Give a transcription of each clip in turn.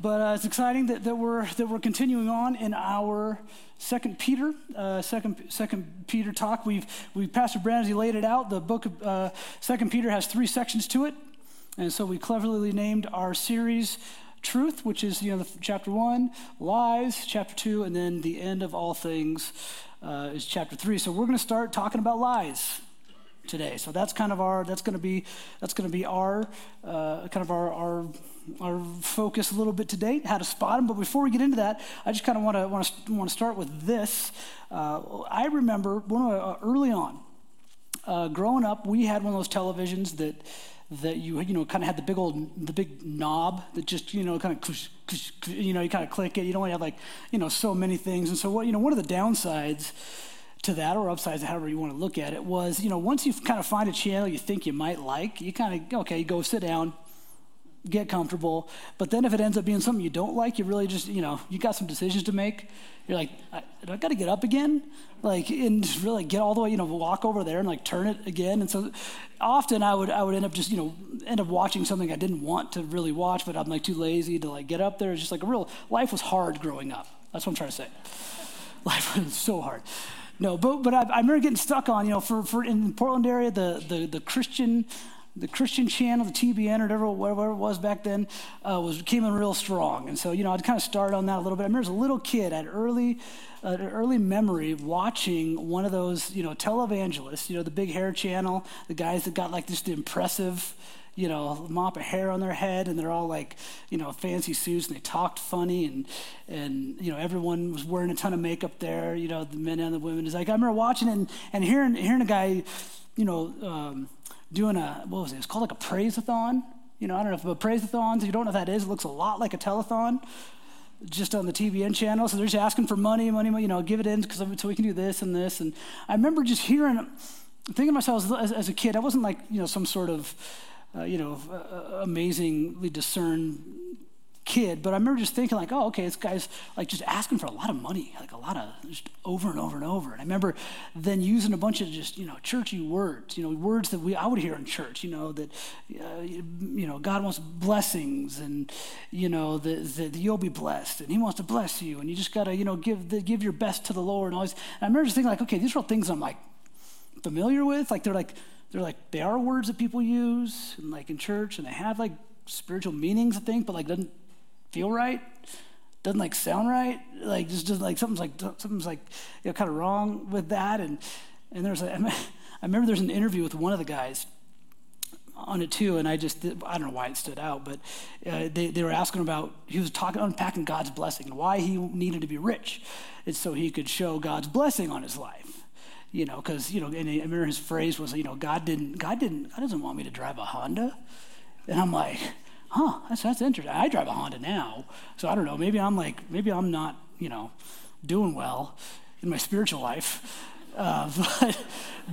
But uh, it's exciting that, that, we're, that we're continuing on in our Second Peter, uh, Second, Second Peter talk. We've, we Pastor Brandon, he laid it out. The book of uh, Second Peter has three sections to it. And so we cleverly named our series Truth, which is, you know, the, chapter one, Lies, chapter two, and then the end of all things uh, is chapter three. So we're going to start talking about lies today. So that's kind of our, that's going to be, that's going to be our, uh, kind of our, our our focus a little bit today, how to spot them. But before we get into that, I just kind of want to want to want to start with this. Uh, I remember when uh, early on, uh, growing up, we had one of those televisions that that you you know kind of had the big old the big knob that just you know kind of you know you kind of click it. You don't have like you know so many things, and so what you know one of the downsides to that or upsides, however you want to look at it, was you know once you kind of find a channel you think you might like, you kind of okay, go sit down get comfortable. But then if it ends up being something you don't like, you really just, you know, you got some decisions to make. You're like, I, I got to get up again? Like, and really get all the way, you know, walk over there and like turn it again. And so often I would, I would end up just, you know, end up watching something I didn't want to really watch, but I'm like too lazy to like get up there. It's just like a real, life was hard growing up. That's what I'm trying to say. Life was so hard. No, but, but I, I remember getting stuck on, you know, for, for in the Portland area, the, the, the Christian the Christian channel, the TBN, or whatever, whatever it was back then, uh, was came in real strong. And so, you know, I'd kind of start on that a little bit. I remember as a little kid, I had early, uh, an early memory watching one of those, you know, televangelists, you know, the big hair channel, the guys that got like just the impressive, you know, mop of hair on their head, and they're all like, you know, fancy suits, and they talked funny, and and you know, everyone was wearing a ton of makeup there, you know, the men and the women. It's like I remember watching and, and hearing hearing a guy, you know. Um, doing a, what was it? It's called like a praise-a-thon. You know, I don't know if a praise-a-thon, if you don't know what that is, it looks a lot like a telethon just on the TBN channel. So they're just asking for money, money, money, you know, give it in because so we can do this and this. And I remember just hearing, thinking to myself as, as a kid, I wasn't like, you know, some sort of, uh, you know, uh, amazingly discerned kid, but I remember just thinking like, oh, okay, this guy's like just asking for a lot of money, like a lot of just over and over and over. And I remember then using a bunch of just you know churchy words, you know, words that we I would hear in church, you know, that uh, you know God wants blessings and you know that, that you'll be blessed and He wants to bless you and you just gotta you know give the, give your best to the Lord and. And I remember just thinking like, okay, these are all things I'm like familiar with, like they're like they're like they are words that people use and like in church and they have like spiritual meanings, I think, but like doesn't feel right doesn't like sound right like just, just like something's like something's like you know kind of wrong with that and and there's a, I remember there's an interview with one of the guys on it too and i just i don't know why it stood out but uh, they, they were asking about he was talking unpacking god's blessing and why he needed to be rich it's so he could show god's blessing on his life you know because you know and i remember his phrase was you know god didn't god didn't god doesn't want me to drive a honda and i'm like huh, that's, that's interesting. I drive a Honda now, so I don't know. Maybe I'm like, maybe I'm not, you know, doing well in my spiritual life. Uh, but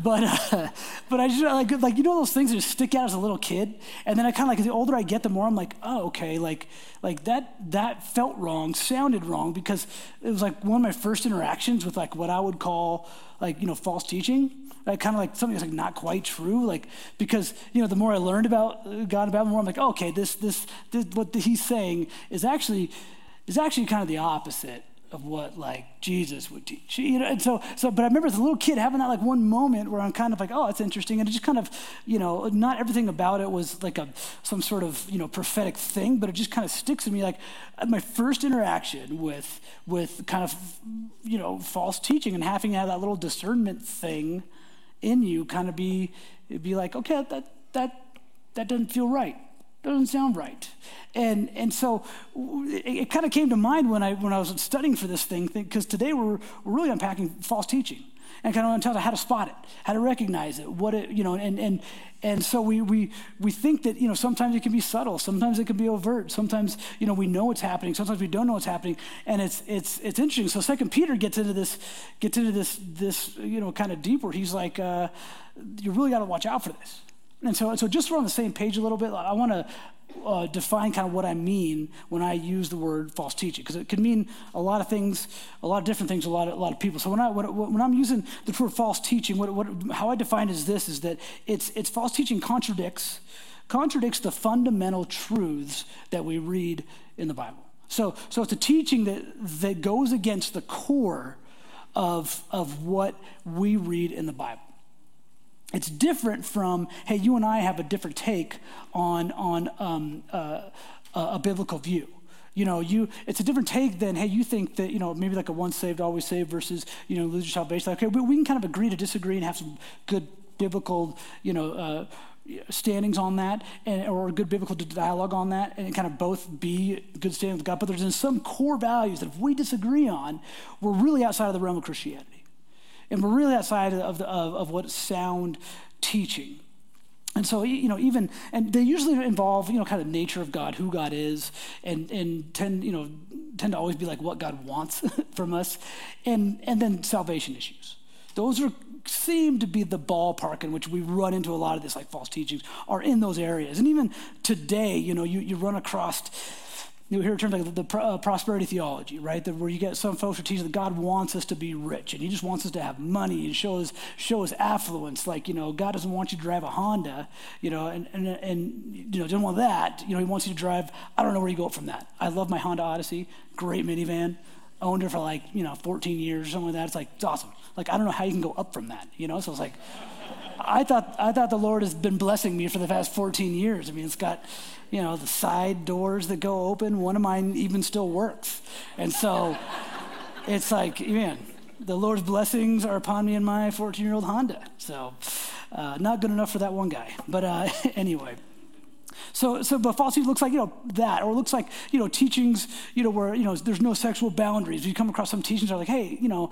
but uh, but I just like like you know those things that just stick out as a little kid, and then I kind of like the older I get, the more I'm like, oh okay, like like that that felt wrong, sounded wrong because it was like one of my first interactions with like what I would call like you know false teaching, like kind of like something that's like not quite true, like because you know the more I learned about God about, the more I'm like, oh, okay, this this, this what he's saying is actually is actually kind of the opposite of what like Jesus would teach. You know, and so so but I remember as a little kid having that like one moment where I'm kind of like, oh, it's interesting. And it just kind of, you know, not everything about it was like a some sort of, you know, prophetic thing, but it just kind of sticks in me like uh, my first interaction with with kind of you know, false teaching and having to have that little discernment thing in you kind of be be like, okay, that that that doesn't feel right doesn't sound right. And, and so it, it kind of came to mind when I, when I was studying for this thing, because today we're, we're really unpacking false teaching and kind of want to tell how to spot it, how to recognize it, what it, you know, and, and, and so we, we, we think that, you know, sometimes it can be subtle, sometimes it can be overt, sometimes, you know, we know what's happening, sometimes we don't know what's happening, and it's, it's, it's interesting. So Second Peter gets into this, gets into this, this, you know, kind of deep where he's like, uh, you really got to watch out for this. And so, so just we're on the same page a little bit, I want to uh, define kind of what I mean when I use the word false teaching, because it could mean a lot of things, a lot of different things, a lot of, a lot of people. So when, I, when, I'm using the word false teaching, what, what, how I define it is this, is that it's, it's false teaching contradicts, contradicts the fundamental truths that we read in the Bible. So, so it's a teaching that, that goes against the core of, of what we read in the Bible. It's different from, hey, you and I have a different take on, on um, uh, a biblical view. You know, you it's a different take than, hey, you think that, you know, maybe like a once saved, always saved versus, you know, lose your salvation. Okay, we, we can kind of agree to disagree and have some good biblical, you know, uh, standings on that and, or a good biblical dialogue on that and kind of both be good standing with God. But there's some core values that if we disagree on, we're really outside of the realm of Christianity. And we're really outside of, the, of, of what sound teaching. And so, you know, even, and they usually involve, you know, kind of nature of God, who God is, and, and tend, you know, tend to always be like what God wants from us, and, and then salvation issues. Those are seem to be the ballpark in which we run into a lot of this, like false teachings, are in those areas. And even today, you know, you, you run across you hear terms like the, uh, prosperity theology, right? The, where you get some folks who teach that God wants us to be rich and He just wants us to have money and show us show us affluence. Like you know, God doesn't want you to drive a Honda, you know, and and, and you know, doesn't want that. You know, He wants you to drive. I don't know where you go from that. I love my Honda Odyssey, great minivan. Owned it for like you know 14 years or something like that. It's like it's awesome. Like I don't know how you can go up from that. You know, so it's like. I thought I thought the Lord has been blessing me for the past 14 years. I mean, it's got you know, the side doors that go open. One of mine even still works. And so it's like, man, the Lord's blessings are upon me in my 14 year old Honda. So uh, not good enough for that one guy. But uh, anyway. So, so but teaching looks like, you know, that, or it looks like, you know, teachings, you know, where, you know, there's no sexual boundaries. You come across some teachings that are like, hey, you know,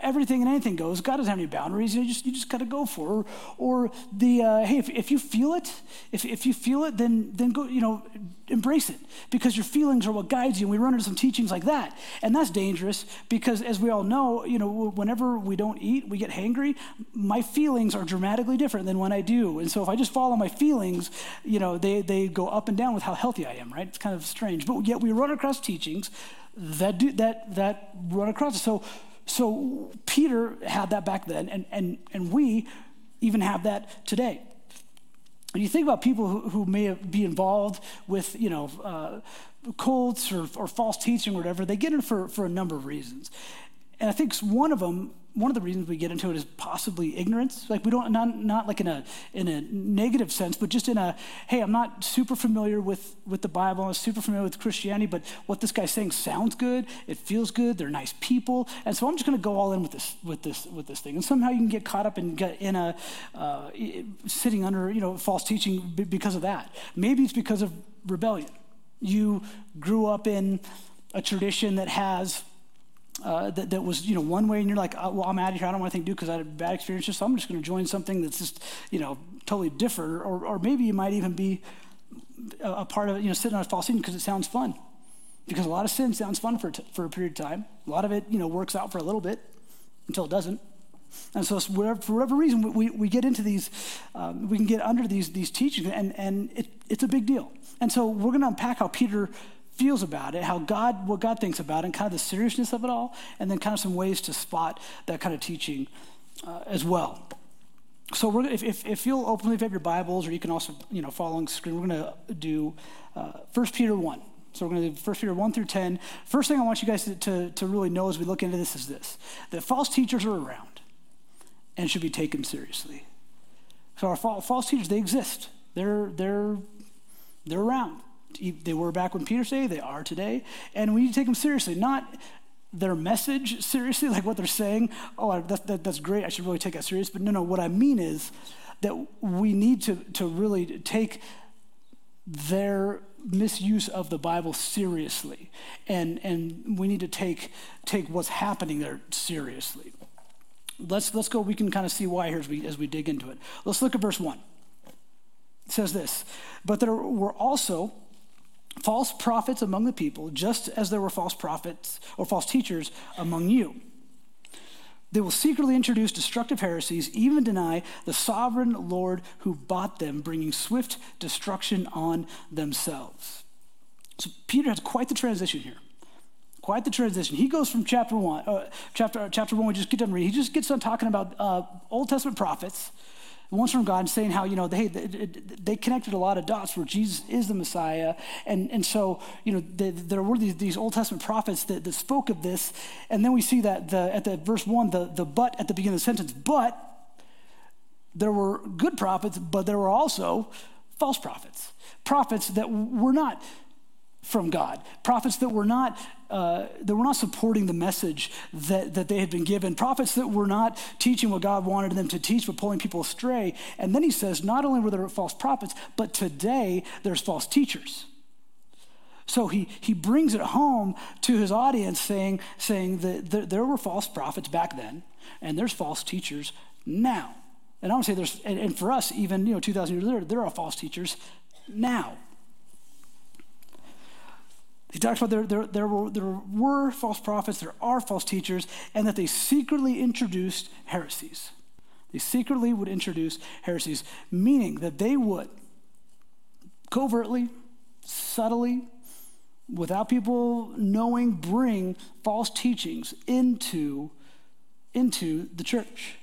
everything and anything goes. God doesn't have any boundaries. You just, you just got to go for it. Or, or the, uh, hey, if, if you feel it, if, if you feel it, then, then go, you know, embrace it because your feelings are what guides you. And we run into some teachings like that. And that's dangerous because as we all know, you know, whenever we don't eat, we get hangry. My feelings are dramatically different than when I do. And so if I just follow my feelings, you know, they, they go up and down with how healthy I am, right? It's kind of strange. But yet we run across teachings that do that that run across. So so Peter had that back then, and and and we even have that today. And you think about people who, who may be involved with, you know, uh, cults or, or false teaching or whatever, they get in for, for a number of reasons. And I think one of them one of the reasons we get into it is possibly ignorance. Like we don't not, not like in a in a negative sense, but just in a hey, I'm not super familiar with with the Bible. I'm super familiar with Christianity, but what this guy's saying sounds good. It feels good. They're nice people, and so I'm just going to go all in with this with this with this thing. And somehow you can get caught up and get in a uh, sitting under you know false teaching because of that. Maybe it's because of rebellion. You grew up in a tradition that has uh, that, that, was, you know, one way, and you're like, oh, well, I'm out of here. I don't want anything to do because I had bad experience. So I'm just going to join something that's just, you know, totally different. Or, or maybe you might even be a, a part of you know, sitting on a false scene because it sounds fun. Because a lot of sin sounds fun for, t- for a period of time. A lot of it, you know, works out for a little bit until it doesn't. And so, whatever, for whatever reason, we, we get into these, um, we can get under these, these teachings, and, and it, it's a big deal. And so, we're going to unpack how Peter feels about it, how God, what God thinks about it, and kind of the seriousness of it all, and then kind of some ways to spot that kind of teaching uh, as well. So if, if, if, you'll openly have your Bibles, or you can also you know follow on the screen, we're going to do uh, 1 Peter 1. So we're going to do 1 Peter 1 through 10. First thing I want you guys to, to, to really know as we look into this is this, that false teachers are around and should be taken seriously. So our false teachers, they exist. They're, they're, they're around. They were back when Peter said, they are today. And we need to take them seriously, not their message seriously, like what they're saying. Oh, that, that, that's great. I should really take that serious. But no, no, what I mean is that we need to, to really take their misuse of the Bible seriously. And, and we need to take, take what's happening there seriously. Let's, let's go, we can kind of see why here as we, as we dig into it. Let's look at verse 1. It says this But there were also false prophets among the people, just as there were false prophets or false teachers among you. They will secretly introduce destructive heresies, even deny the sovereign Lord who bought them, bringing swift destruction on themselves. So Peter has quite the transition here. Quite the transition. He goes from chapter one, uh, chapter, chapter one, we just get done reading. He just gets done talking about uh, Old Testament prophets one's from God, saying how, you know, they, they connected a lot of dots where Jesus is the Messiah. And, and so, you know, the, there were these, these Old Testament prophets that, that spoke of this. And then we see that the, at the verse one, the, the but at the beginning of the sentence, but there were good prophets, but there were also false prophets. Prophets that were not from God. Prophets that were not uh, that were not supporting the message that, that they had been given. Prophets that were not teaching what God wanted them to teach, but pulling people astray. And then he says, not only were there false prophets, but today there's false teachers. So he, he brings it home to his audience saying, saying that there, there were false prophets back then, and there's false teachers now. And I to say there's, and, and for us, even you know, 2,000 years later, there are false teachers now. He talks about there, there, there, were, there were false prophets, there are false teachers, and that they secretly introduced heresies. They secretly would introduce heresies, meaning that they would covertly, subtly, without people knowing, bring false teachings into, into the church.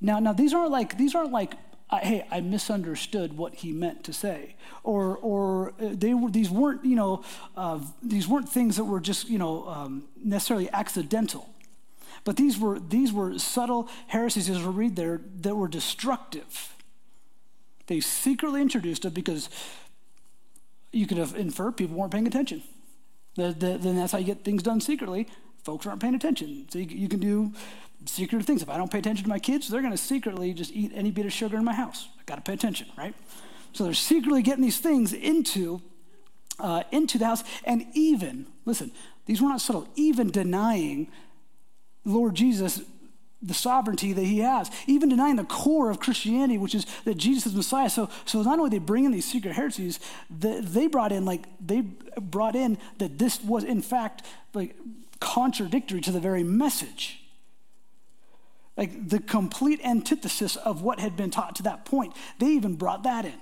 Now, now these aren't like these aren't like I, hey, I misunderstood what he meant to say, or or uh, they were these weren't you know uh, these weren't things that were just you know um, necessarily accidental, but these were these were subtle heresies as we read there that were destructive. They secretly introduced it because you could have inferred people weren't paying attention. The, the, then that's how you get things done secretly. Folks aren't paying attention. So you, you can do secretive things. If I don't pay attention to my kids, they're going to secretly just eat any bit of sugar in my house. I got to pay attention, right? So they're secretly getting these things into uh, into the house, and even listen, these were not subtle. Even denying Lord Jesus the sovereignty that he has, even denying the core of Christianity, which is that Jesus is Messiah. So, so not only they bring in these secret heresies, they, they brought in like they brought in that this was in fact like contradictory to the very message like the complete antithesis of what had been taught to that point. They even brought that in,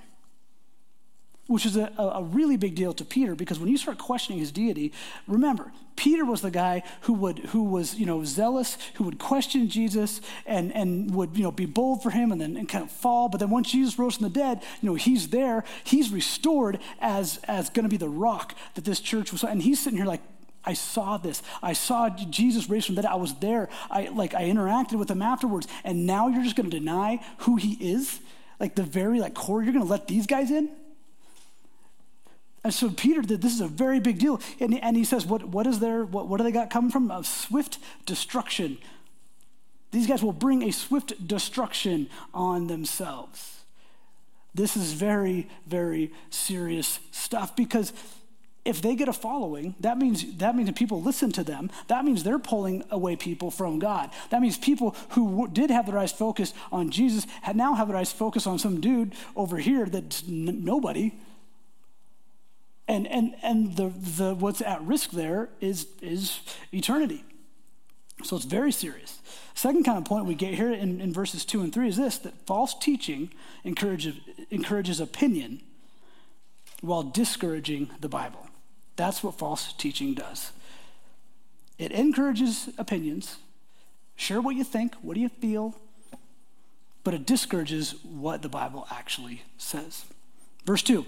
which is a, a, really big deal to Peter because when you start questioning his deity, remember, Peter was the guy who would who was you know zealous, who would question Jesus and and would you know be bold for him and then and kind of fall. But then once Jesus rose from the dead, you know he's there, he's restored as as going to be the rock that this church was. And he's sitting here like, I saw this. I saw Jesus raised from the dead. I was there. I like I interacted with him afterwards. And now you're just going to deny who he is? Like the very like core. You're going to let these guys in? And so Peter did. This is a very big deal. And, and he says, what, what is there? What, what do they got coming from? A swift destruction. These guys will bring a swift destruction on themselves. This is very, very serious stuff because if they get a following, that means that means people listen to them. That means they're pulling away people from God. That means people who w- did have their eyes focused on Jesus now have their eyes focused on some dude over here that's n- nobody. And and and the the what's at risk there is is eternity. So it's very serious. Second kind of point we get here in, in verses two and three is this: that false teaching encourages encourages opinion while discouraging the Bible. That's what false teaching does. It encourages opinions. Share what you think, what do you feel, but it discourages what the Bible actually says. Verse 2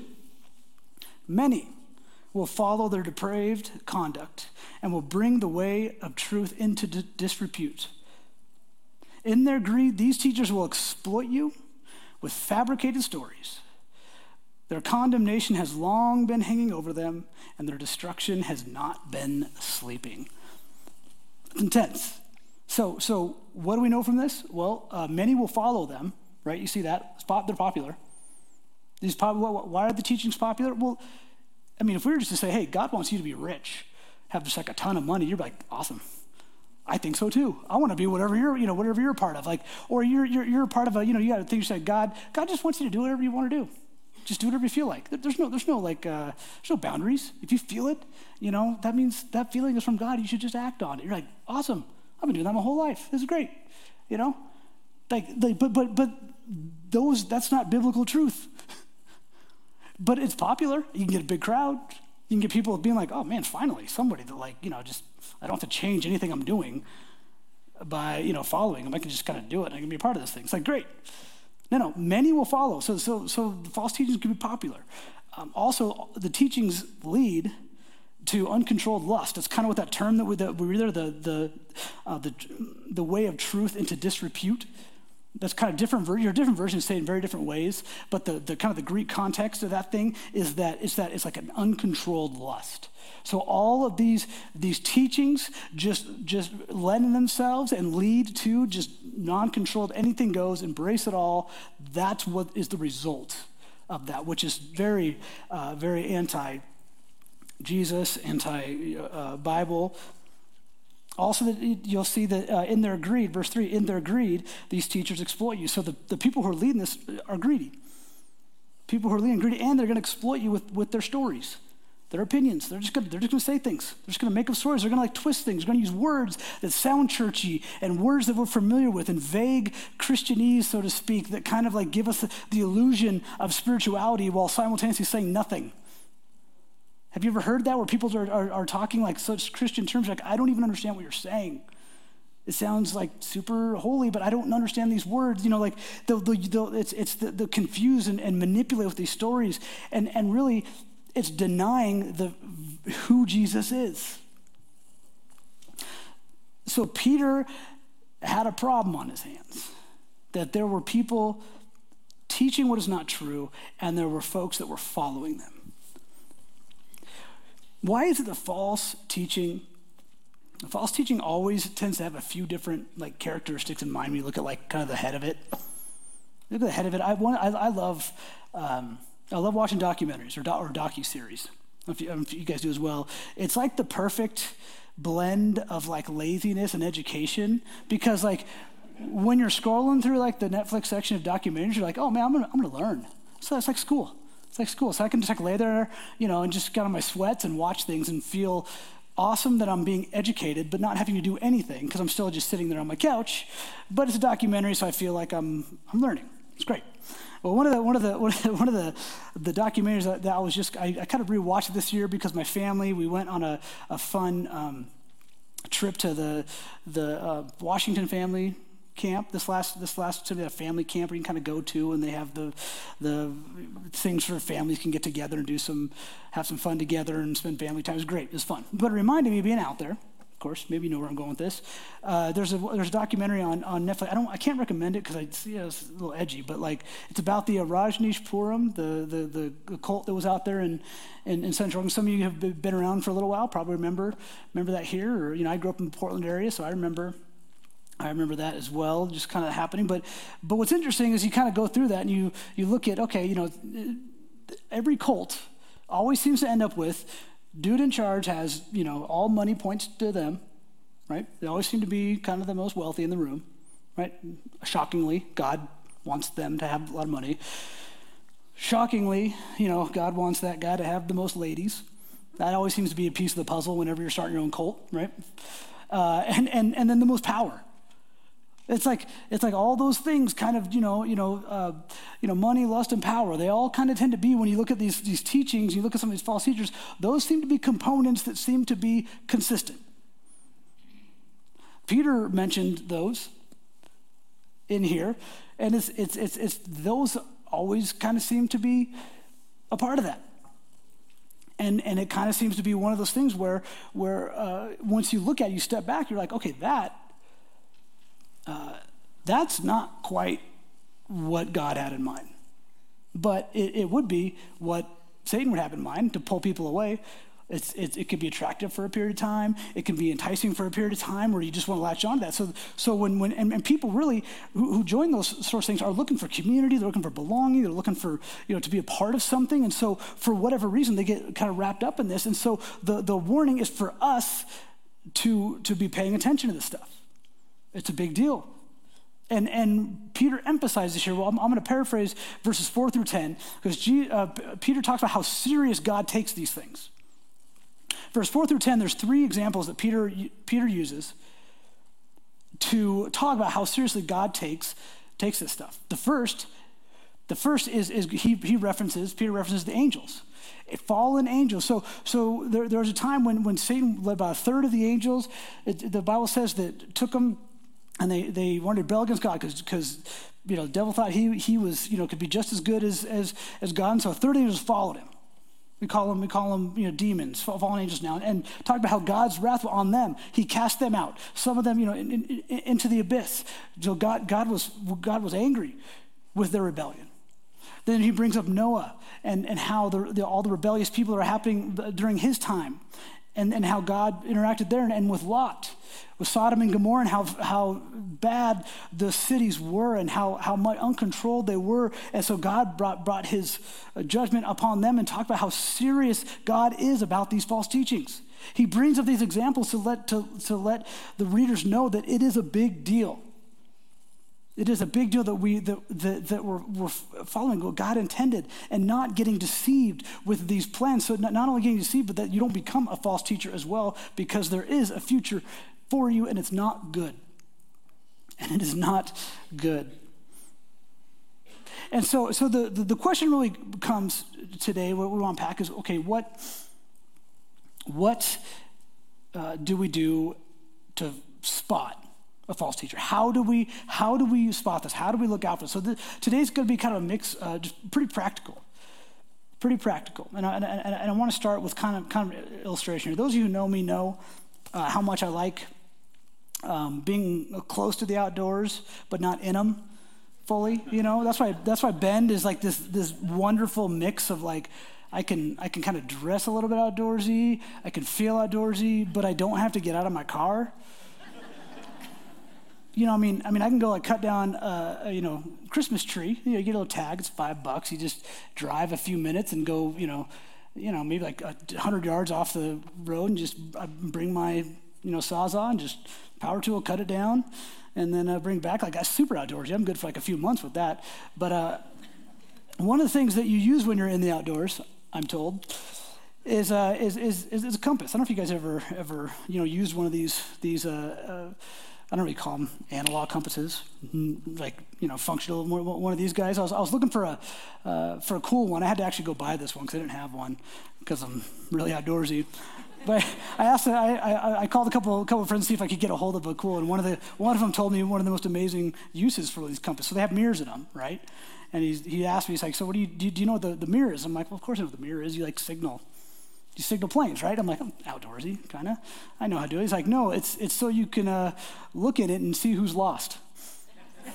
Many will follow their depraved conduct and will bring the way of truth into disrepute. In their greed, these teachers will exploit you with fabricated stories their condemnation has long been hanging over them, and their destruction has not been sleeping. It's intense. So, so what do we know from this? Well, uh, many will follow them, right? You see that? They're popular. These pop- why are the teachings popular? Well, I mean, if we were just to say, hey, God wants you to be rich, have just like a ton of money, you're like, awesome. I think so too. I want to be whatever you're, you know, whatever you're a part of. Like, or you're, you're, you're a part of a, you know, you got to think, you say, God, God just wants you to do whatever you want to do. Just do whatever you feel like. There's no, there's no like, uh, there's no boundaries. If you feel it, you know, that means that feeling is from God. You should just act on it. You're like, awesome. I've been doing that my whole life. This is great. You know, like, like but, but, but those, that's not biblical truth. but it's popular. You can get a big crowd. You can get people being like, oh man, finally, somebody that like, you know, just, I don't have to change anything I'm doing by, you know, following them. I can just kind of do it. I can be a part of this thing. It's like, great. No, no, many will follow. So, so, so false teachings can be popular. Um, also, the teachings lead to uncontrolled lust. It's kind of what that term that we, that we read there, the, the, uh, the, the way of truth into disrepute. That's kind of different. Your different versions say it in very different ways, but the, the kind of the Greek context of that thing is that it's that it's like an uncontrolled lust. So all of these these teachings just just lend themselves and lead to just non-controlled. Anything goes. Embrace it all. That's what is the result of that, which is very uh, very anti Jesus, anti uh, Bible. Also, that you'll see that uh, in their greed, verse 3, in their greed, these teachers exploit you. So the, the people who are leading this are greedy. People who are leading greedy, and they're going to exploit you with, with their stories, their opinions. They're just going they're just going to say things. They're just going to make up stories. They're going to like twist things. They're going to use words that sound churchy and words that we're familiar with and vague Christianese, so to speak, that kind of like give us the, the illusion of spirituality while simultaneously saying nothing. Have you ever heard that where people are, are, are talking like such Christian terms, like, I don't even understand what you're saying? It sounds like super holy, but I don't understand these words. You know, like the, the, the it's, it's the, the confuse and, and manipulate with these stories. And, and really, it's denying the, who Jesus is. So Peter had a problem on his hands that there were people teaching what is not true, and there were folks that were following them. Why is it the false teaching? False teaching always tends to have a few different like characteristics in mind when you look at like kind of the head of it. Look at the head of it. I want. I, I love. Um, I love watching documentaries or, do, or docu series. If you, if you guys do as well. It's like the perfect blend of like laziness and education because like when you're scrolling through like the Netflix section of documentaries, you're like, oh man, I'm gonna, I'm gonna learn. So that's like school. It's like school. So I can just like lay there, you know, and just get on my sweats and watch things and feel awesome that I'm being educated, but not having to do anything because I'm still just sitting there on my couch. But it's a documentary, so I feel like I'm, I'm learning. It's great. Well, one of the one of the one of the the documentaries that, that I was just I, I, kind of rewatched this year because my family we went on a, a fun um, trip to the the uh, Washington family camp this last this last sort of family camp where you can kind of go to and they have the the things for families can get together and do some have some fun together and spend family time. It was great. It was fun. But it reminded me of being out there. Of course, maybe you know where I'm going with this. Uh, there's a there's a documentary on, on Netflix. I don't I can't recommend it because I see it's a little edgy, but like it's about the uh, Rajneeshpuram, the, the the cult that was out there in in, in Central. And some of you have been around for a little while, probably remember remember that here. Or you know, I grew up in the Portland area, so I remember I remember that as well, just kind of happening. But, but what's interesting is you kind of go through that and you, you look at, okay, you know, every cult always seems to end up with dude in charge has, you know, all money points to them, right? They always seem to be kind of the most wealthy in the room, right? Shockingly, God wants them to have a lot of money. Shockingly, you know, God wants that guy to have the most ladies. That always seems to be a piece of the puzzle whenever you're starting your own cult, right? Uh, and, and, and then the most power, it's like it's like all those things kind of you know you know uh, you know money, lust, and power. They all kind of tend to be when you look at these these teachings, you look at some of these false teachers. Those seem to be components that seem to be consistent. Peter mentioned those in here, and it's it's it's, it's those always kind of seem to be a part of that. And, and it kind of seems to be one of those things where, where uh, once you look at it, you step back, you're like, okay, that that's not quite what God had in mind. But it, it, would be what Satan would have in mind to pull people away. It's, it, it could be attractive for a period of time. It can be enticing for a period of time where you just want to latch on to that. So, so when, when and, and people really who, who, join those sorts of things are looking for community, they're looking for belonging, they're looking for, you know, to be a part of something. And so for whatever reason, they get kind of wrapped up in this. And so the, the warning is for us to, to be paying attention to this stuff. It's a big deal. And, and Peter emphasizes here, well, I'm, I'm going to paraphrase verses 4 through 10, because G, uh, Peter talks about how serious God takes these things. Verse 4 through 10, there's three examples that Peter, Peter uses to talk about how seriously God takes, takes this stuff. The first, the first is, is he, he references, Peter references the angels fallen angels. So, so there, there was a time when, when Satan led about a third of the angels. It, the Bible says that took them and they, they wanted to rebel against God because you know the devil thought he, he was you know could be just as good as, as, as God, and so 30 angels followed him. We call them, we call them, you know, demons, fallen angels now, and talk about how God's wrath was on them. He cast them out. Some of them, you know, in, in, into the abyss. So God, God was, God was angry with their rebellion. Then he brings up Noah and, and how the, the, all the rebellious people are happening uh, during his time and, and how God interacted there and, and with Lot, with Sodom and Gomorrah, and how, how bad the cities were and how, how much uncontrolled they were. And so God brought, brought his uh, judgment upon them and talked about how serious God is about these false teachings. He brings up these examples to let, to, to let the readers know that it is a big deal. It is a big deal that, we, that, that, that we're, we're, following what God intended and not getting deceived with these plans. So, not, not only getting deceived, but that you don't become a false teacher as well, because there is a future for you and it's not good. And it is not good. And so, so the, the, the question really comes today, what we want to unpack is okay, what, what uh, do we do to spot a false teacher? How do we how do we spot this? How do we look out for this? So the, today's going to be kind of a mix, uh, just pretty practical, pretty practical. And I, and, and, I want to start with kind of kind of illustration. Those of you who know me know uh, how much I like um, being close to the outdoors, but not in them fully. You know, that's why that's why Bend is like this this wonderful mix of like. I can I can kind of dress a little bit outdoorsy. I can feel outdoorsy, but I don't have to get out of my car you know, I mean, I mean, I can go like cut down, a, you know, Christmas tree. You know, you get a little tag. It's five bucks. You just drive a few minutes and go, you know, you know, maybe like a hundred yards off the road and just bring my, you know, sawzall and just power tool, cut it down, and then uh, bring back like that's super outdoorsy. I'm good for like a few months with that. But uh, one of the things that you use when you're in the outdoors, I'm told, is, uh, is, is, is, a compass. I don't know if you guys ever ever you know used one of these these. Uh, uh I don't really call them analog compasses, like you know, functional. One of these guys. I was, I was looking for a uh, for a cool one. I had to actually go buy this one because I didn't have one because I'm really outdoorsy. But I asked, I, I, I, called a couple, a couple of friends to see if I could get a hold of a cool, and one of the one of them told me one of the most amazing uses for these compasses. So they have mirrors in them, right? And he he asked me, he's like, so what do you do? You, do you know what the, the mirror is? I'm like, well, of course I know what the mirror is. You like signal you signal planes, right? I'm like, I'm outdoorsy, kind of. I know how to do it. He's like, no, it's, it's so you can uh, look at it and see who's lost.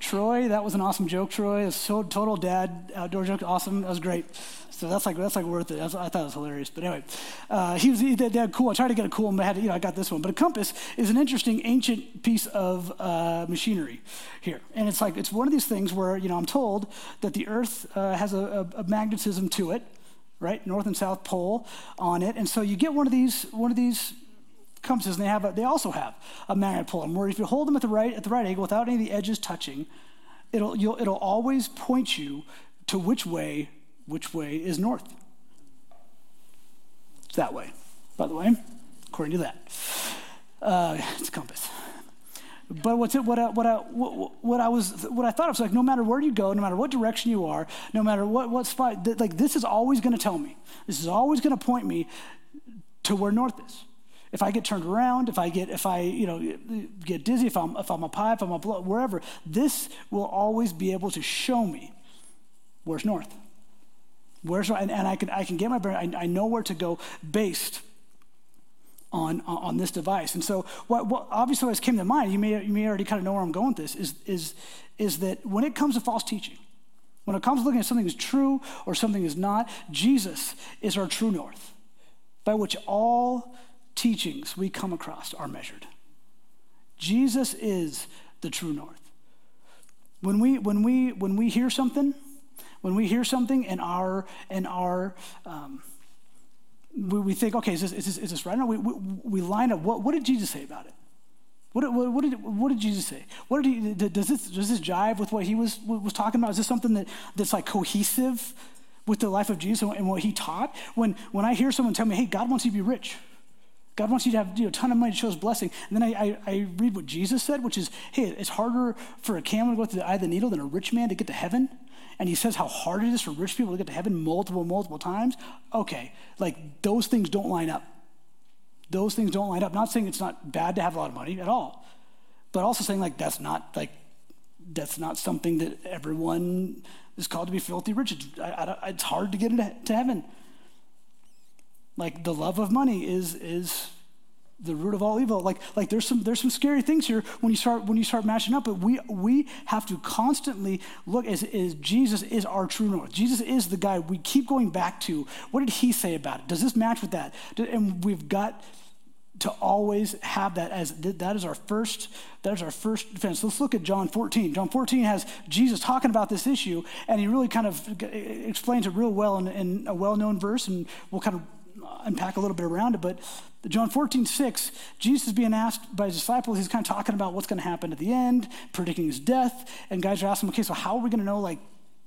Troy, that was an awesome joke, Troy. It's so total dad outdoor joke. Awesome. That was great. So that's like that's like worth it. I thought it was hilarious. But anyway, uh, he was he did, did cool. I tried to get a cool one, but I had you know I got this one. But a compass is an interesting ancient piece of uh, machinery here, and it's like it's one of these things where you know I'm told that the Earth uh, has a, a, a magnetism to it, right, north and south pole on it, and so you get one of these one of these compasses, and they have a, they also have a magnet pole, And where if you hold them at the right at the right angle without any of the edges touching, it'll you'll, it'll always point you to which way which way is north. It's that way, by the way, according to that. Uh, it's a compass. But what's it, what, I, what, I, what, what, I was, what I thought of was like, no matter where you go, no matter what direction you are, no matter what, what spot, th- like this is always going to tell me. This is always going to point me to where north is. If I get turned around, if I get, if I, you know, get dizzy, if I'm, if I'm a pie, if I'm a blood, wherever, this will always be able to show me where's north. Where's and, and I can I can get my brain. I, I know where to go based on on this device. And so, what, what obviously what came to mind, you may you may already kind of know where I'm going with this. Is is is that when it comes to false teaching, when it comes to looking at something is true or something is not, Jesus is our true north, by which all teachings we come across are measured. Jesus is the true north. When we when we when we hear something when we hear something and our, and our, um, we, we, think, okay, is this, is this, is this right? No, we, we, we line up. What, what did Jesus say about it? What, what, what, did, what did Jesus say? What did he, does, this, does this jive with what he was, was talking about? Is this something that, that's like cohesive with the life of Jesus and what he taught? When, when I hear someone tell me, hey, God wants you to be rich, God wants you to have you know, a ton of money to show his blessing. And then I, I, I, read what Jesus said, which is, hey, it's harder for a camel to go through the eye of the needle than a rich man to get to heaven and he says how hard it is for rich people to get to heaven multiple, multiple times, okay, like those things don't line up. those things don't line up. Not saying it's not bad to have a lot of money at all, but also saying like that's not like that's not something that everyone is called to be filthy rich. It's, I, I, it's hard to get into heaven. Like the love of money is is the root of all evil. Like, like there's some there's some scary things here when you start when you start matching up. But we we have to constantly look as, as Jesus is our true north. Jesus is the guy we keep going back to. What did he say about it? Does this match with that? And we've got to always have that as that is our first that is our first defense. Let's look at John 14. John 14 has Jesus talking about this issue, and he really kind of explains it real well in, in a well-known verse, and we'll kind of unpack a little bit around it. But John 14, 6, Jesus is being asked by his disciples, he's kind of talking about what's going to happen at the end, predicting his death. And guys are asking okay, so how are we going to know like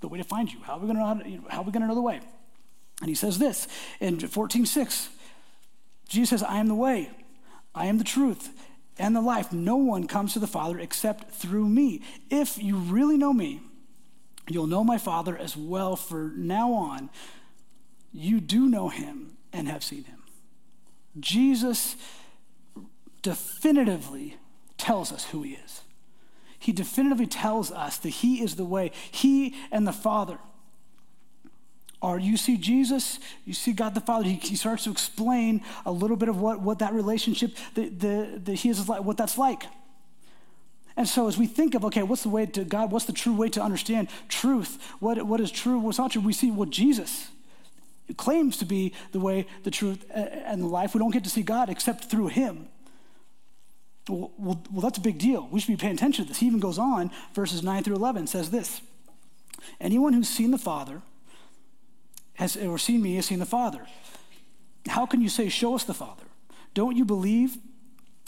the way to find you? How are we going to know how, to, you know, how are we going to know the way? And he says this in 14, 6, Jesus says, I am the way, I am the truth, and the life. No one comes to the Father except through me. If you really know me, you'll know my Father as well. For now on, you do know him and have seen him. Jesus definitively tells us who he is. He definitively tells us that he is the way. He and the Father are. You see Jesus, you see God the Father. He, he starts to explain a little bit of what, what that relationship, the, the, the, he is like, what that's like. And so, as we think of, okay, what's the way to God? What's the true way to understand truth? What, what is true? What's not true? We see what Jesus claims to be the way, the truth, and the life. We don't get to see God except through Him. Well, well, well, that's a big deal. We should be paying attention to this. He even goes on, verses 9 through 11 says this Anyone who's seen the Father has, or seen me has seen the Father. How can you say, Show us the Father? Don't you believe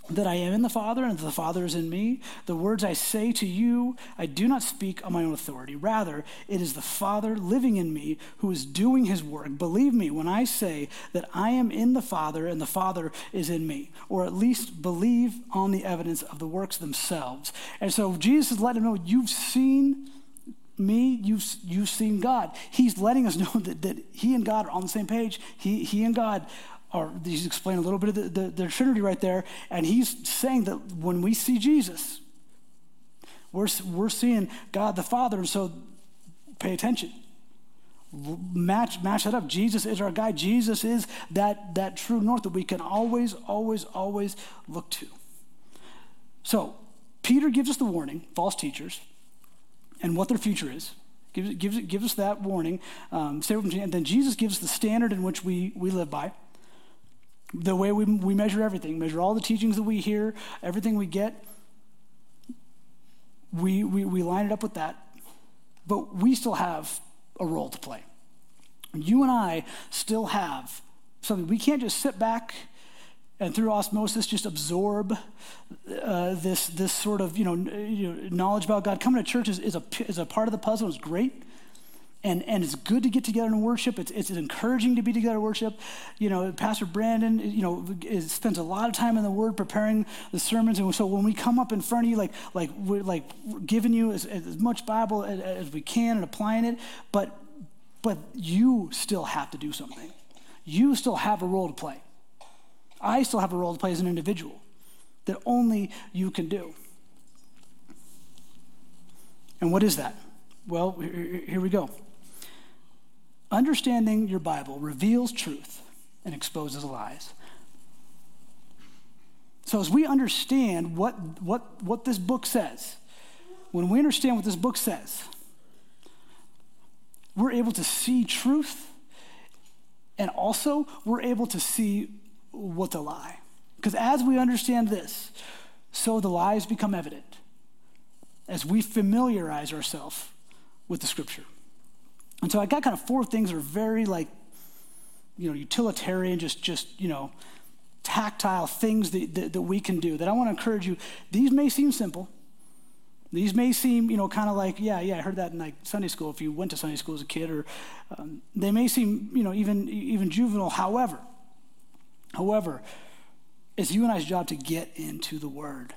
that I am in the Father and that the Father is in me. The words I say to you, I do not speak on my own authority. Rather, it is the Father living in me who is doing his work. Believe me when I say that I am in the Father and the Father is in me, or at least believe on the evidence of the works themselves. And so Jesus is letting them know you've seen me, you've, you've seen God. He's letting us know that, that he and God are on the same page. He, he and God or he's explaining a little bit of the, the, the Trinity right there, and he's saying that when we see Jesus, we're, we're seeing God the Father, and so pay attention. Match, match that up. Jesus is our guide. Jesus is that, that true north that we can always, always, always look to. So, Peter gives us the warning false teachers and what their future is. Gives, gives, gives us that warning. Um, and then Jesus gives us the standard in which we, we live by the way we, we measure everything, measure all the teachings that we hear, everything we get, we, we, we line it up with that. But we still have a role to play. You and I still have something. We can't just sit back and through osmosis just absorb uh, this, this sort of you know, you know, knowledge about God. Coming to church is, is, a, is a part of the puzzle, it's great. And, and it's good to get together and worship. It's, it's encouraging to be together and worship. You know, Pastor Brandon, you know, is, spends a lot of time in the Word preparing the sermons. And so when we come up in front of you, like, like we're like giving you as, as much Bible as, as we can and applying it, but, but you still have to do something. You still have a role to play. I still have a role to play as an individual that only you can do. And what is that? Well, here we go. Understanding your Bible reveals truth and exposes lies. So, as we understand what, what, what this book says, when we understand what this book says, we're able to see truth and also we're able to see what's a lie. Because as we understand this, so the lies become evident as we familiarize ourselves with the scripture. And so I got kind of four things that are very like, you know, utilitarian, just, just you know, tactile things that, that, that we can do that I want to encourage you. These may seem simple. These may seem, you know, kind of like, yeah, yeah, I heard that in like Sunday school if you went to Sunday school as a kid, or um, they may seem, you know, even even juvenile. However, however, it's you and I's job to get into the Word.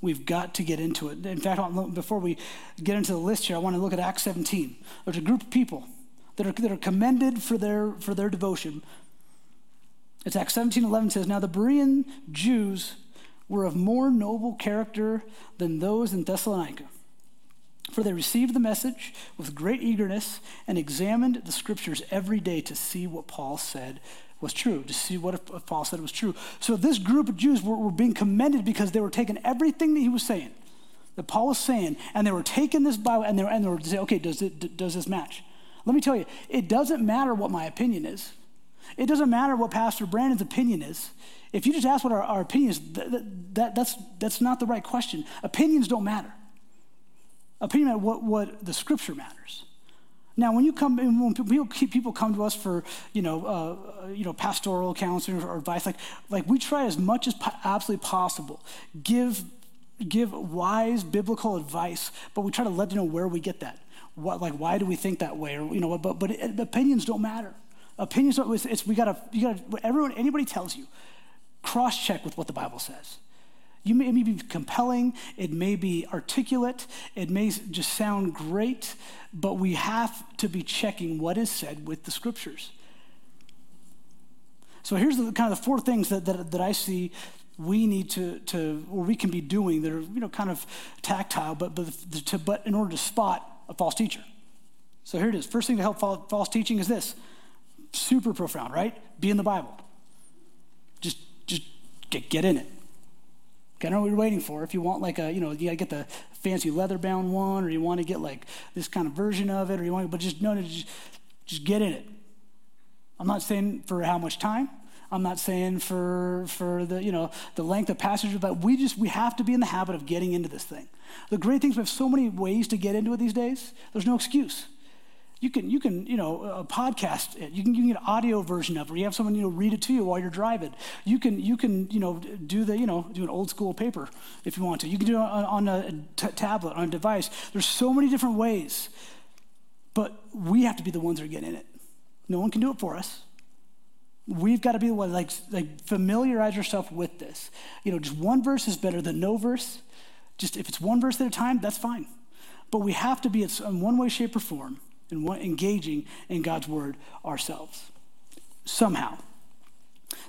We've got to get into it. In fact, before we get into the list here, I want to look at Acts 17. There's a group of people that are, that are commended for their, for their devotion. It's Acts 17 11 says, Now the Berean Jews were of more noble character than those in Thessalonica. For they received the message with great eagerness and examined the scriptures every day to see what Paul said was true, to see what if Paul said it was true. So this group of Jews were, were being commended because they were taking everything that he was saying, that Paul was saying, and they were taking this Bible and they were, and they were saying, okay, does, it, does this match? Let me tell you, it doesn't matter what my opinion is. It doesn't matter what Pastor Brandon's opinion is. If you just ask what our, our opinion is, that, that, that's, that's not the right question. Opinions don't matter. Opinion matters what, what the scripture matters. Now, when you come, when people come to us for, you know, uh, you know, pastoral counseling or advice, like, like we try as much as absolutely possible give, give wise biblical advice, but we try to let them know where we get that. What, like, why do we think that way? Or, you know, but, but it, opinions don't matter. Opinions don't, it's, it's we gotta, you gotta, everyone, anybody tells you, cross check with what the Bible says. You may, may be compelling, it may be articulate, it may just sound great, but we have to be checking what is said with the scriptures. So here's the kind of the four things that, that, that I see we need to, to, or we can be doing that are, you know, kind of tactile, but, but, to, but in order to spot a false teacher. So here it is. First thing to help false teaching is this super profound, right? Be in the Bible. Just, just get, get in it. I know what you're waiting for. If you want like a, you know, you gotta get the fancy leather bound one, or you want to get like this kind of version of it, or you want, but just no, no, just, just get in it. I'm not saying for how much time. I'm not saying for for the you know the length of passage, but we just we have to be in the habit of getting into this thing. The great things we have so many ways to get into it these days. There's no excuse. You can, you can, you know, podcast it. You can, you can get an audio version of it. Where you have someone, you know, read it to you while you're driving. You can, you can, you know, do the, you know, do an old school paper if you want to. You can do it on, on a t- tablet, on a device. There's so many different ways, but we have to be the ones that are getting in it. No one can do it for us. We've got to be the ones, like, like familiarize yourself with this. You know, just one verse is better than no verse. Just if it's one verse at a time, that's fine. But we have to be in one way, shape, or form and engaging in God's word ourselves somehow.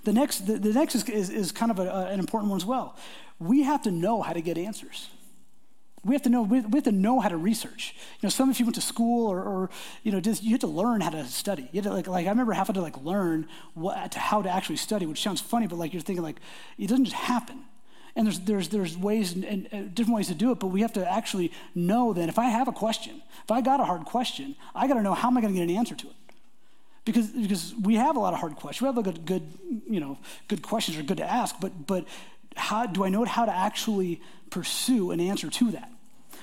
The next, the, the next is, is, is, kind of a, a, an important one as well. We have to know how to get answers. We have to know, we have to know how to research. You know, some of you went to school or, or you know, just, you had to learn how to study. You had to, like, like, I remember having to like learn what, to, how to actually study, which sounds funny, but like you're thinking like, it doesn't just happen. And there's, there's, there's ways and, and, uh, different ways to do it, but we have to actually know that if I have a question, if I got a hard question, I got to know how am I going to get an answer to it. Because, because we have a lot of hard questions. We have a good, good, you know, good questions are good to ask, but, but how do I know how to actually pursue an answer to that?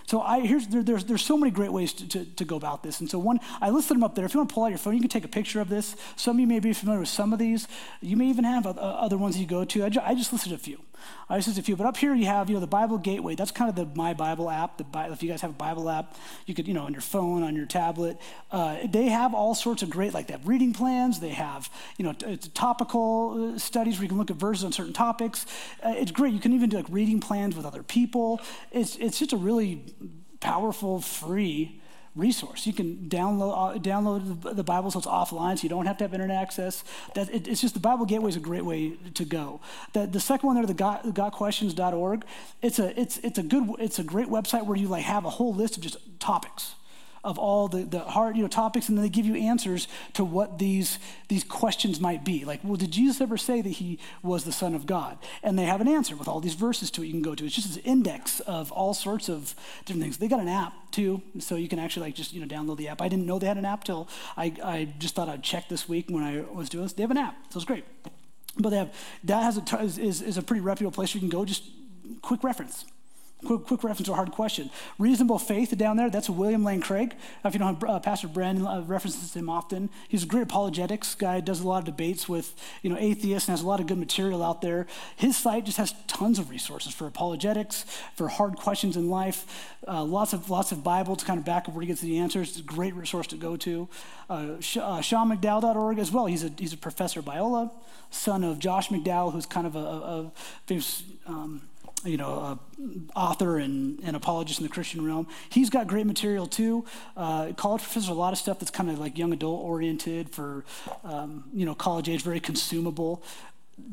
So I, here's, there, there's, there's so many great ways to, to, to, go about this. And so one, I listed them up there. If you want to pull out your phone, you can take a picture of this. Some of you may be familiar with some of these. You may even have other ones you go to. I, ju- I just listed a few. I just a few. But up here you have, you know, the Bible Gateway. That's kind of the My Bible app. The Bi- if you guys have a Bible app, you could, you know, on your phone, on your tablet. Uh, they have all sorts of great, like they have reading plans. They have, you know, t- topical uh, studies where you can look at verses on certain topics. Uh, it's great. You can even do like reading plans with other people. It's, it's just a really powerful, free resource. You can download uh, download the Bible so it's offline, so you don't have to have internet access. That it, it's just the Bible Gateway is a great way to go. The, the second one there, the got, gotquestions.org. It's a it's it's a good it's a great website where you like have a whole list of just topics of all the, the hard you know, topics, and then they give you answers to what these, these questions might be. Like, well, did Jesus ever say that he was the Son of God? And they have an answer with all these verses to it you can go to. It's just an index of all sorts of different things. They got an app too, so you can actually like just you know download the app. I didn't know they had an app till I, I just thought I'd check this week when I was doing this. They have an app, so it's great. But they have that has a is, is a pretty reputable place you can go. Just quick reference. Quick, quick reference to a hard question. Reasonable faith down there, that's William Lane Craig. If you know, uh, Pastor Brandon uh, references him often. He's a great apologetics guy, does a lot of debates with you know, atheists and has a lot of good material out there. His site just has tons of resources for apologetics, for hard questions in life, uh, lots, of, lots of Bible to kind of back up where he gets the answers. It's a great resource to go to. Uh, Sh- uh, SeanMcDowell.org as well. He's a, he's a professor of Biola, son of Josh McDowell, who's kind of a, a, a famous um, you know, author and, and apologist in the Christian realm. He's got great material too. Uh, college professors, a lot of stuff that's kind of like young adult oriented for, um, you know, college age, very consumable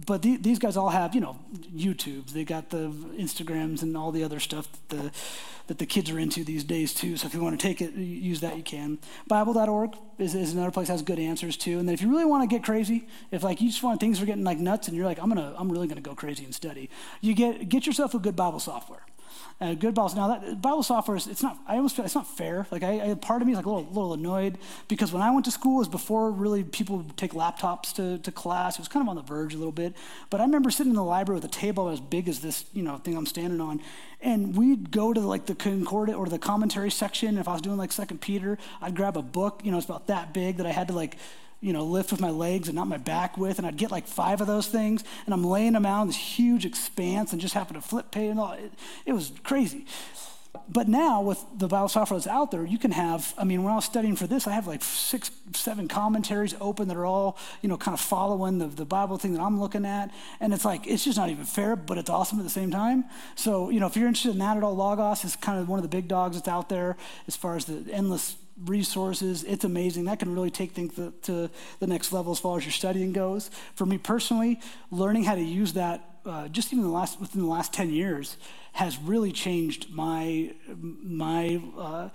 but the, these guys all have, you know, YouTubes. They got the Instagrams and all the other stuff that the, that the kids are into these days too. So if you want to take it, use that, you can. Bible.org is, is another place that has good answers too. And then if you really want to get crazy, if like you just want things are getting like nuts and you're like, I'm gonna, I'm really gonna go crazy and study, you get get yourself a good Bible software uh, good Bible. Now that Bible software is it's not. I almost feel it's not fair. Like I, I part of me is like a little, little annoyed because when I went to school was before really people would take laptops to, to class. It was kind of on the verge a little bit. But I remember sitting in the library with a table as big as this you know thing I'm standing on, and we'd go to like the concordance or the commentary section. If I was doing like Second Peter, I'd grab a book. You know, it's about that big that I had to like you know, lift with my legs and not my back with, and I'd get like five of those things, and I'm laying them out in this huge expanse and just happen to flip pay and all. It, it was crazy. But now with the Bible software that's out there, you can have, I mean, when I was studying for this, I have like six, seven commentaries open that are all, you know, kind of following the, the Bible thing that I'm looking at. And it's like, it's just not even fair, but it's awesome at the same time. So, you know, if you're interested in that at all, Logos is kind of one of the big dogs that's out there as far as the endless resources. It's amazing. That can really take things to, the next level as far as your studying goes. For me personally, learning how to use that uh, just even the last within the last 10 years has really changed my my uh,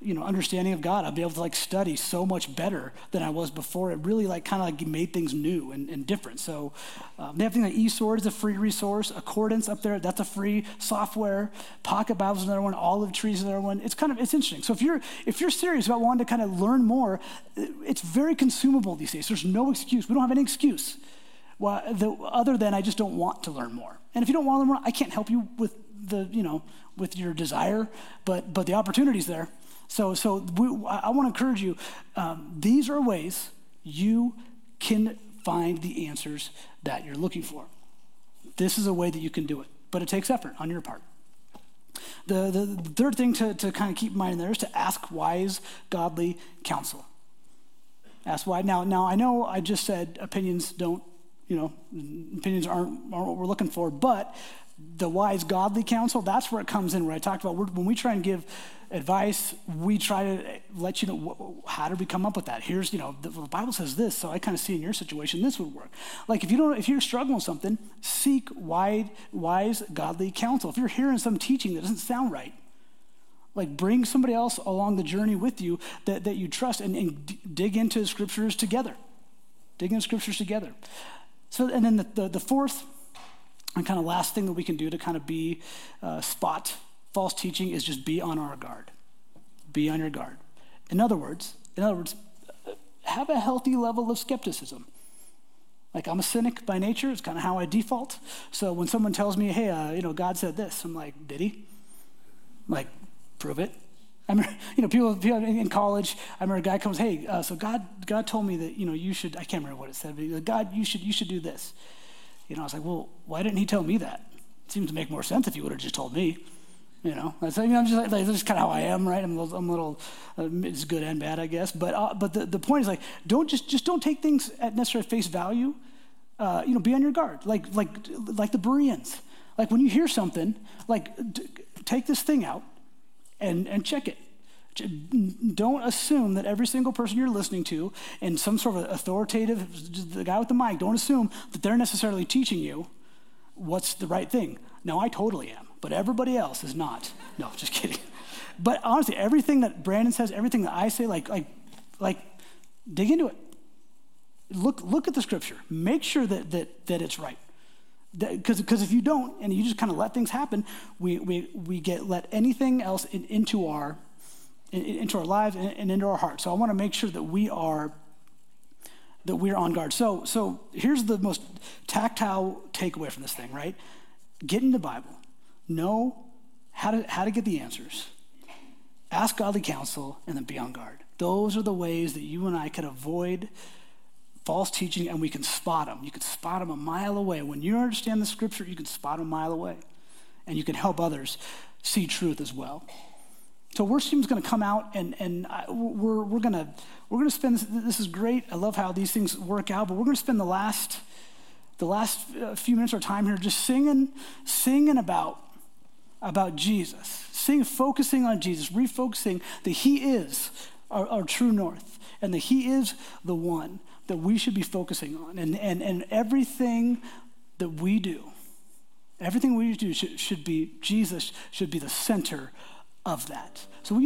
you know understanding of God. i've been able to like study so much better than I was before. It really like kind of like made things new and, and different. So um, they have things like eSword is a free resource. Accordance up there, that's a free software. Pocket Bibles is another one. Olive Trees is another one. It's kind of it's interesting. So if you're if you're serious about wanting to kind of learn more, it's very consumable these days. There's no excuse. We don't have any excuse. Well, the, other than I just don't want to learn more. And if you don't want to learn more, I can't help you with the, you know, with your desire, but, but the opportunity's there. So, so we, I want to encourage you. Um, these are ways you can find the answers that you're looking for. This is a way that you can do it, but it takes effort on your part. The, the, the third thing to, to kind of keep in mind there is to ask wise, godly counsel. Ask why. Now, now I know I just said opinions don't, you know, opinions aren't, aren't what we're looking for, but the wise, godly counsel, that's where it comes in, where I talked about when we try and give advice, we try to let you know how did we come up with that. Here's, you know, the, Bible says this, so I kind of see in your situation this would work. Like if you don't, if you're struggling with something, seek wide, wise, godly counsel. If you're hearing some teaching that doesn't sound right, like bring somebody else along the journey with you that, that you trust and, and dig into scriptures together. Dig into scriptures together. So, and then the, the, the fourth and kind of last thing that we can do to kind of be uh, spot false teaching is just be on our guard. Be on your guard. In other words, in other words, have a healthy level of skepticism. Like I'm a cynic by nature. It's kind of how I default. So when someone tells me, "Hey, uh, you know, God said this," I'm like, "Did He?" I'm like, prove it. I mean, you know, people, people in college. I remember a guy comes, "Hey, uh, so God, God told me that you know you should." I can't remember what it said, but God, you should, you should do this. You know, I was like, well, why didn't he tell me that? It seems to make more sense if he would have just told me. You know, you know, I'm just like, that's just kind of how I am, right? I'm a little, I'm a little uh, it's good and bad, I guess. But uh, but the, the point is like, don't just just don't take things at necessarily face value. Uh, you know, be on your guard, like like like the Bereans. Like when you hear something, like d- take this thing out and and check it. Don't assume that every single person you're listening to and some sort of authoritative, the guy with the mic, don't assume that they're necessarily teaching you what's the right thing. Now, I totally am, but everybody else is not. No, just kidding. But honestly, everything that Brandon says, everything that I say, like, like, like, dig into it. Look, look at the scripture. Make sure that, that, that it's right. Because if you don't, and you just kind of let things happen, we, we, we get let anything else in, into our into our lives and into our hearts. So I want to make sure that we are that we're on guard. So so here's the most tactile takeaway from this thing, right? Get in the Bible. Know how to how to get the answers. Ask godly counsel and then be on guard. Those are the ways that you and I can avoid false teaching and we can spot them. You can spot them a mile away. When you understand the scripture, you can spot them a mile away. And you can help others see truth as well. So worship team's going to come out and, and I, we're, we're going to we're to spend this, this is great. I love how these things work out, but we're going to spend the last the last uh, few minutes of our time here just singing, singing about, about Jesus, sing, focusing on Jesus, refocusing that He is our, our true north and that He is the one that we should be focusing on. And, and, and everything that we do, everything we do should, should be, Jesus should be the center of that. So will you